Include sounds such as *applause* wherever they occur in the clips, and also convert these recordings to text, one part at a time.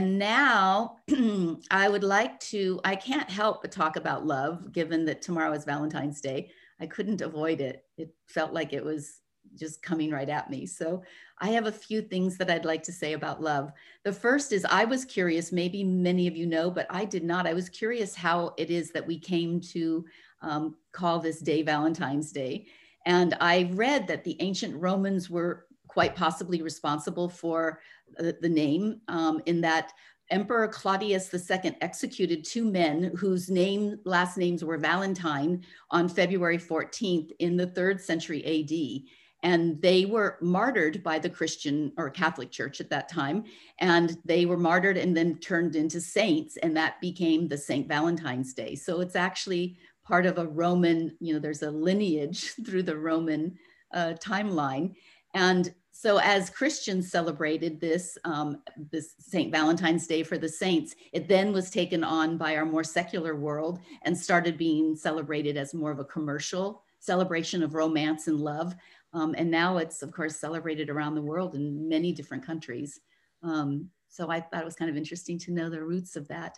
And now *clears throat* I would like to, I can't help but talk about love, given that tomorrow is Valentine's Day. I couldn't avoid it. It felt like it was just coming right at me. So I have a few things that I'd like to say about love. The first is I was curious, maybe many of you know, but I did not. I was curious how it is that we came to um, call this day Valentine's Day. And I read that the ancient Romans were quite possibly responsible for the, the name um, in that Emperor Claudius II executed two men whose name last names were Valentine on February 14th in the third century AD and they were martyred by the Christian or Catholic Church at that time. And they were martyred and then turned into saints, and that became the St. Valentine's Day. So it's actually part of a Roman, you know, there's a lineage *laughs* through the Roman uh, timeline. And so as Christians celebrated this, um, this St. Valentine's Day for the saints, it then was taken on by our more secular world and started being celebrated as more of a commercial celebration of romance and love. Um, and now it's, of course, celebrated around the world in many different countries. Um, so I thought it was kind of interesting to know the roots of that.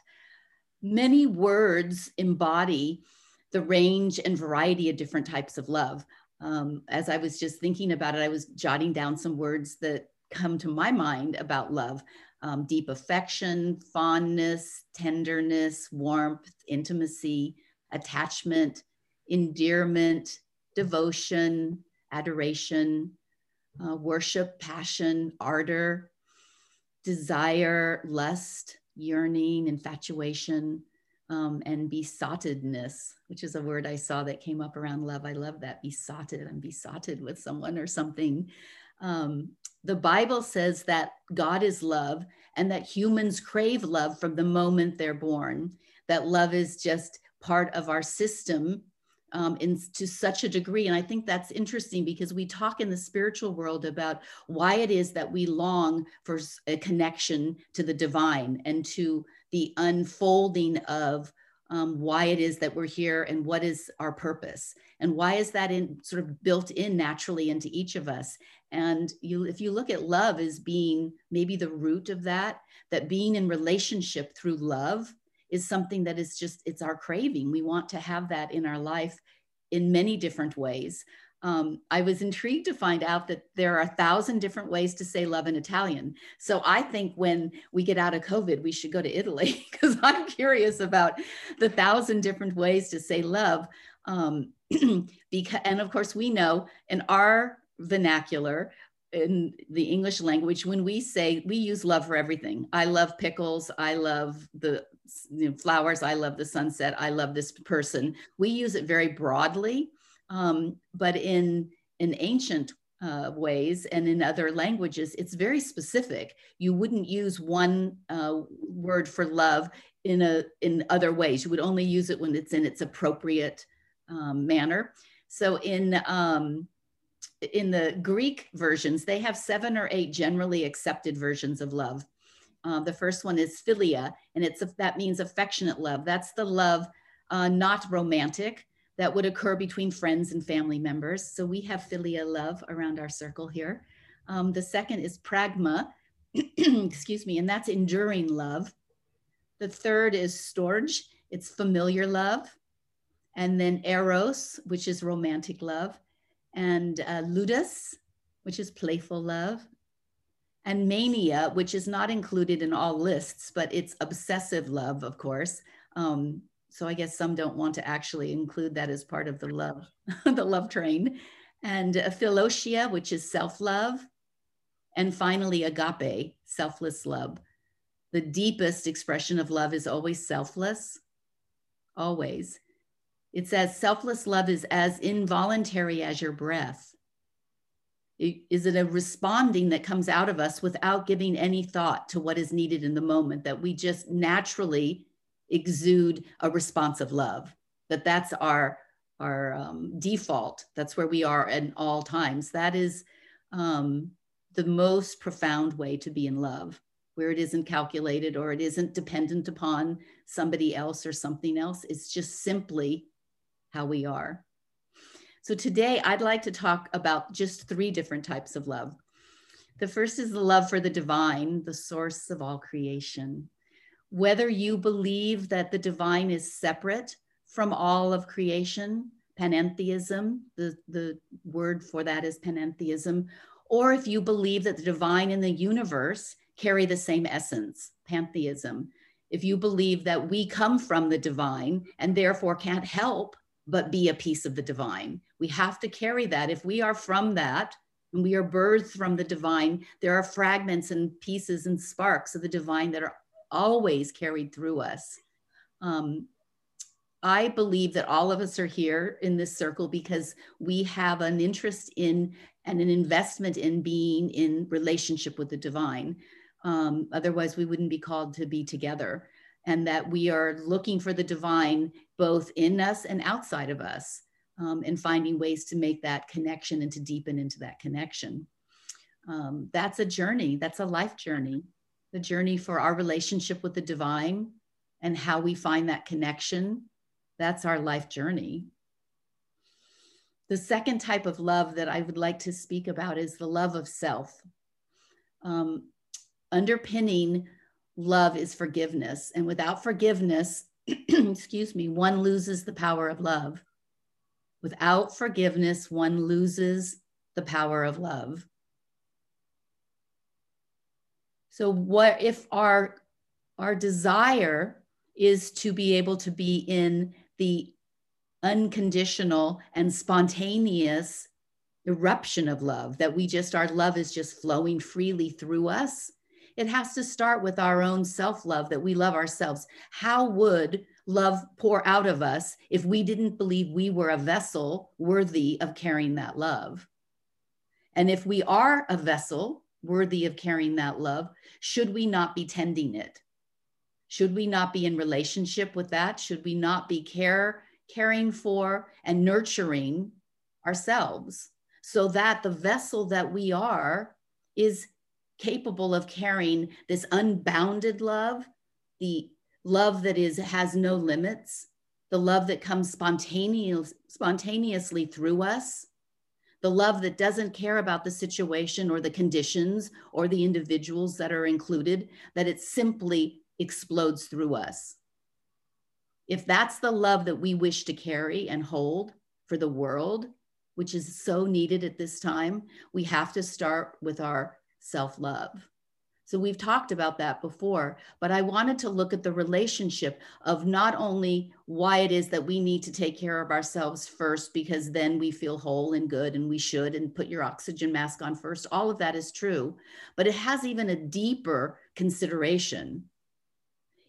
Many words embody the range and variety of different types of love. Um, as I was just thinking about it, I was jotting down some words that come to my mind about love. Um, deep affection, fondness, tenderness, warmth, intimacy, attachment, endearment, devotion, adoration, uh, worship, passion, ardor, desire, lust, yearning, infatuation, um, and besottedness, which is a word I saw that came up around love. I love that besotted. I'm besotted with someone or something. Um, the Bible says that God is love and that humans crave love from the moment they're born, that love is just part of our system um, in, to such a degree. And I think that's interesting because we talk in the spiritual world about why it is that we long for a connection to the divine and to the unfolding of um, why it is that we're here and what is our purpose and why is that in sort of built in naturally into each of us and you if you look at love as being maybe the root of that that being in relationship through love is something that is just it's our craving we want to have that in our life in many different ways um, I was intrigued to find out that there are a thousand different ways to say love in Italian. So I think when we get out of COVID, we should go to Italy *laughs* because I'm curious about the thousand different ways to say love. Um, *clears throat* because, and of course, we know in our vernacular, in the English language, when we say we use love for everything, I love pickles, I love the you know, flowers, I love the sunset, I love this person. We use it very broadly, um, but in in ancient uh, ways and in other languages, it's very specific. You wouldn't use one uh, word for love in a in other ways. You would only use it when it's in its appropriate um, manner. So in um, in the Greek versions, they have seven or eight generally accepted versions of love. Uh, the first one is philia, and it's that means affectionate love. That's the love, uh, not romantic, that would occur between friends and family members. So we have philia love around our circle here. Um, the second is pragma, *clears throat* excuse me, and that's enduring love. The third is storge, it's familiar love. And then eros, which is romantic love and uh, ludus, which is playful love, and mania, which is not included in all lists, but it's obsessive love, of course. Um, so I guess some don't want to actually include that as part of the love, *laughs* the love train. And philautia, which is self-love. And finally, agape, selfless love. The deepest expression of love is always selfless, always. It says selfless love is as involuntary as your breath. Is it a responding that comes out of us without giving any thought to what is needed in the moment, that we just naturally exude a response of love? That that's our, our um, default. That's where we are at all times. That is um, the most profound way to be in love, where it isn't calculated or it isn't dependent upon somebody else or something else. It's just simply how we are. So today I'd like to talk about just three different types of love. The first is the love for the divine, the source of all creation. Whether you believe that the divine is separate from all of creation, panentheism, the, the word for that is panentheism, or if you believe that the divine and the universe carry the same essence, pantheism. If you believe that we come from the divine and therefore can't help but be a piece of the divine, we have to carry that. If we are from that, and we are birthed from the divine, there are fragments and pieces and sparks of the divine that are always carried through us. Um, I believe that all of us are here in this circle because we have an interest in and an investment in being in relationship with the divine. Um, otherwise, we wouldn't be called to be together. And that we are looking for the divine both in us and outside of us, um, and finding ways to make that connection and to deepen into that connection. Um, that's a journey, that's a life journey, the journey for our relationship with the divine and how we find that connection that's our life journey. The second type of love that I would like to speak about is the love of self. Um, underpinning love is forgiveness. And without forgiveness, *clears throat* excuse me, one loses the power of love. Without forgiveness, one loses the power of love. So what if our our desire is to be able to be in the unconditional and spontaneous eruption of love that we just our love is just flowing freely through us it has to start with our own self love that we love ourselves how would love pour out of us if we didn't believe we were a vessel worthy of carrying that love and if we are a vessel worthy of carrying that love should we not be tending it should we not be in relationship with that? Should we not be care, caring for and nurturing ourselves so that the vessel that we are is capable of carrying this unbounded love, the love that is has no limits, the love that comes spontaneous, spontaneously through us, the love that doesn't care about the situation or the conditions or the individuals that are included, that it simply explodes through us. If that's the love that we wish to carry and hold for the world, which is so needed at this time, we have to start with our self love. So we've talked about that before, but I wanted to look at the relationship of not only why it is that we need to take care of ourselves first, because then we feel whole and good and we should, and put your oxygen mask on first. All of that is true, but it has even a deeper consideration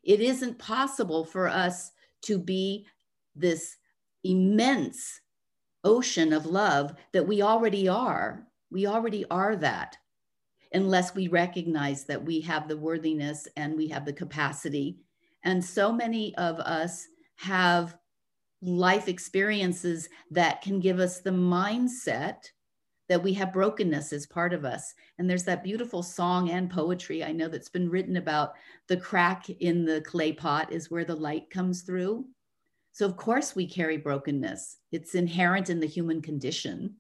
it isn't possible for us to be this immense ocean of love that we already are. We already are that, unless we recognize that we have the worthiness and we have the capacity. And so many of us have life experiences that can give us the mindset that we have brokenness as part of us. And there's that beautiful song and poetry I know that's been written about the crack in the clay pot is where the light comes through. So, of course, we carry brokenness, it's inherent in the human condition.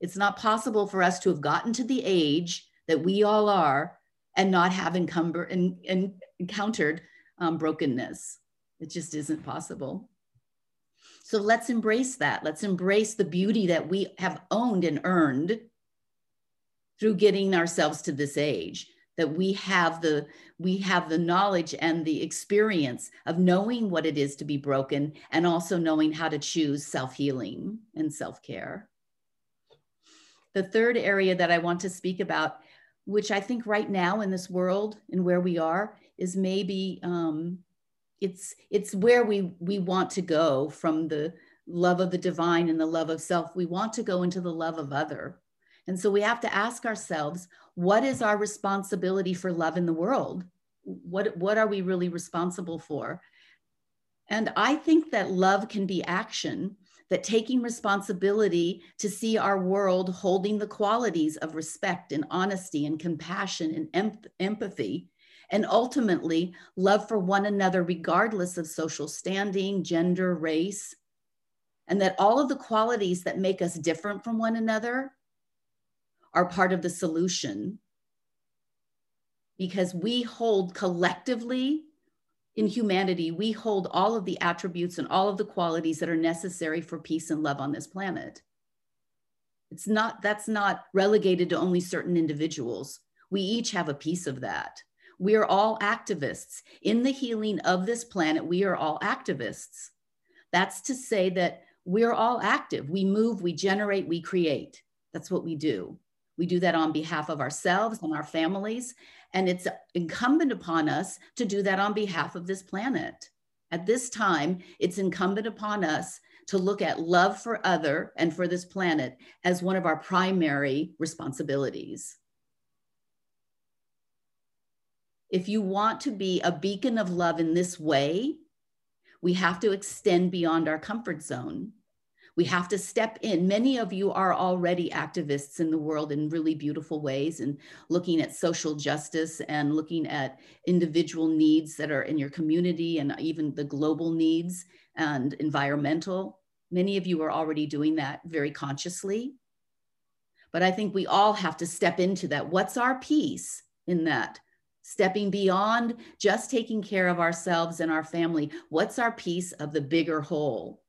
It's not possible for us to have gotten to the age that we all are and not have encumber, and, and encountered um, brokenness. It just isn't possible. So let's embrace that. Let's embrace the beauty that we have owned and earned through getting ourselves to this age that we have the we have the knowledge and the experience of knowing what it is to be broken and also knowing how to choose self-healing and self-care the third area that i want to speak about which i think right now in this world and where we are is maybe um, it's it's where we we want to go from the love of the divine and the love of self. We want to go into the love of other. And so we have to ask ourselves what is our responsibility for love in the world? What what are we really responsible for? And i think that love can be action that taking responsibility to see our world holding the qualities of respect and honesty and compassion and empathy and ultimately love for one another, regardless of social standing, gender, race, and that all of the qualities that make us different from one another are part of the solution. Because we hold collectively in humanity, we hold all of the attributes and all of the qualities that are necessary for peace and love on this planet. It's not, that's not relegated to only certain individuals. We each have a piece of that. We are all activists. In the healing of this planet, we are all activists. That's to say that we're all active. We move, we generate, we create. That's what we do. We do that on behalf of ourselves and our families. And it's incumbent upon us to do that on behalf of this planet. At this time, it's incumbent upon us to look at love for other and for this planet as one of our primary responsibilities. If you want to be a beacon of love in this way, we have to extend beyond our comfort zone. We have to step in. Many of you are already activists in the world in really beautiful ways and looking at social justice and looking at individual needs that are in your community and even the global needs and environmental. Many of you are already doing that very consciously. But I think we all have to step into that. What's our piece in that? Stepping beyond just taking care of ourselves and our family. What's our piece of the bigger whole?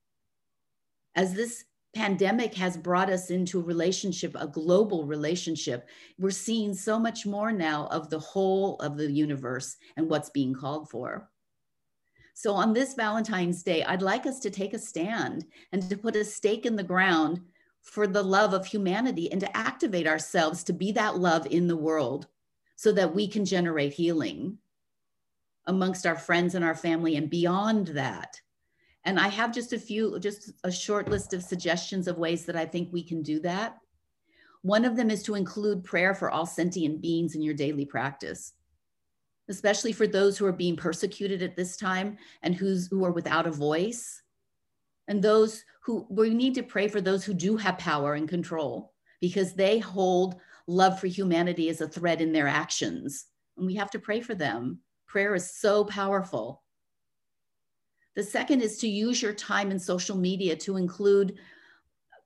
As this pandemic has brought us into a relationship, a global relationship, we're seeing so much more now of the whole of the universe and what's being called for. So, on this Valentine's Day, I'd like us to take a stand and to put a stake in the ground for the love of humanity and to activate ourselves to be that love in the world so that we can generate healing amongst our friends and our family and beyond that and I have just a few, just a short list of suggestions of ways that I think we can do that. One of them is to include prayer for all sentient beings in your daily practice, especially for those who are being persecuted at this time and who's, who are without a voice. And those who, we need to pray for those who do have power and control because they hold love for humanity as a thread in their actions. And we have to pray for them. Prayer is so powerful. The second is to use your time in social media to include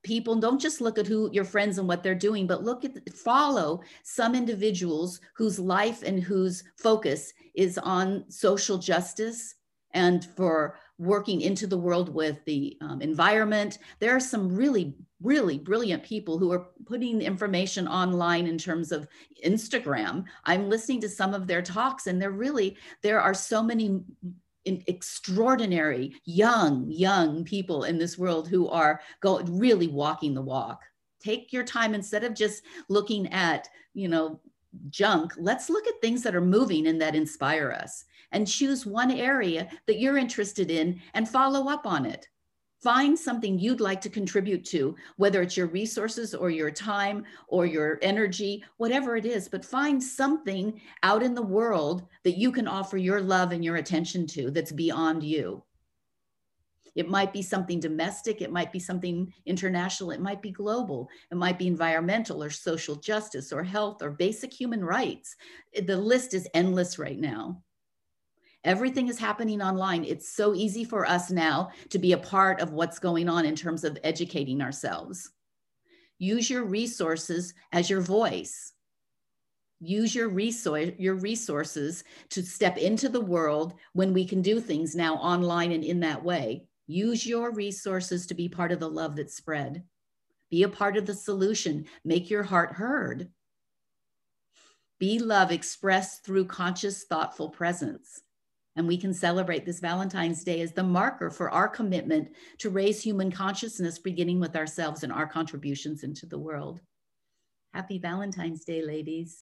people. Don't just look at who your friends and what they're doing but look at follow some individuals whose life and whose focus is on social justice and for working into the world with the um, environment. There are some really really brilliant people who are putting information online in terms of instagram. I'm listening to some of their talks and they're really there are so many extraordinary young young people in this world who are go really walking the walk. Take your time instead of just looking at you know junk let's look at things that are moving and that inspire us. And choose one area that you're interested in and follow up on it Find something you'd like to contribute to, whether it's your resources or your time or your energy, whatever it is, but find something out in the world that you can offer your love and your attention to that's beyond you. It might be something domestic, it might be something international, it might be global, it might be environmental or social justice or health or basic human rights. The list is endless right now. Everything is happening online. It's so easy for us now to be a part of what's going on in terms of educating ourselves. Use your resources as your voice. Use your, resource, your resources to step into the world when we can do things now online and in that way. Use your resources to be part of the love that's spread. Be a part of the solution. Make your heart heard. Be love expressed through conscious, thoughtful presence. And we can celebrate this Valentine's Day as the marker for our commitment to raise human consciousness, beginning with ourselves and our contributions into the world. Happy Valentine's Day, ladies.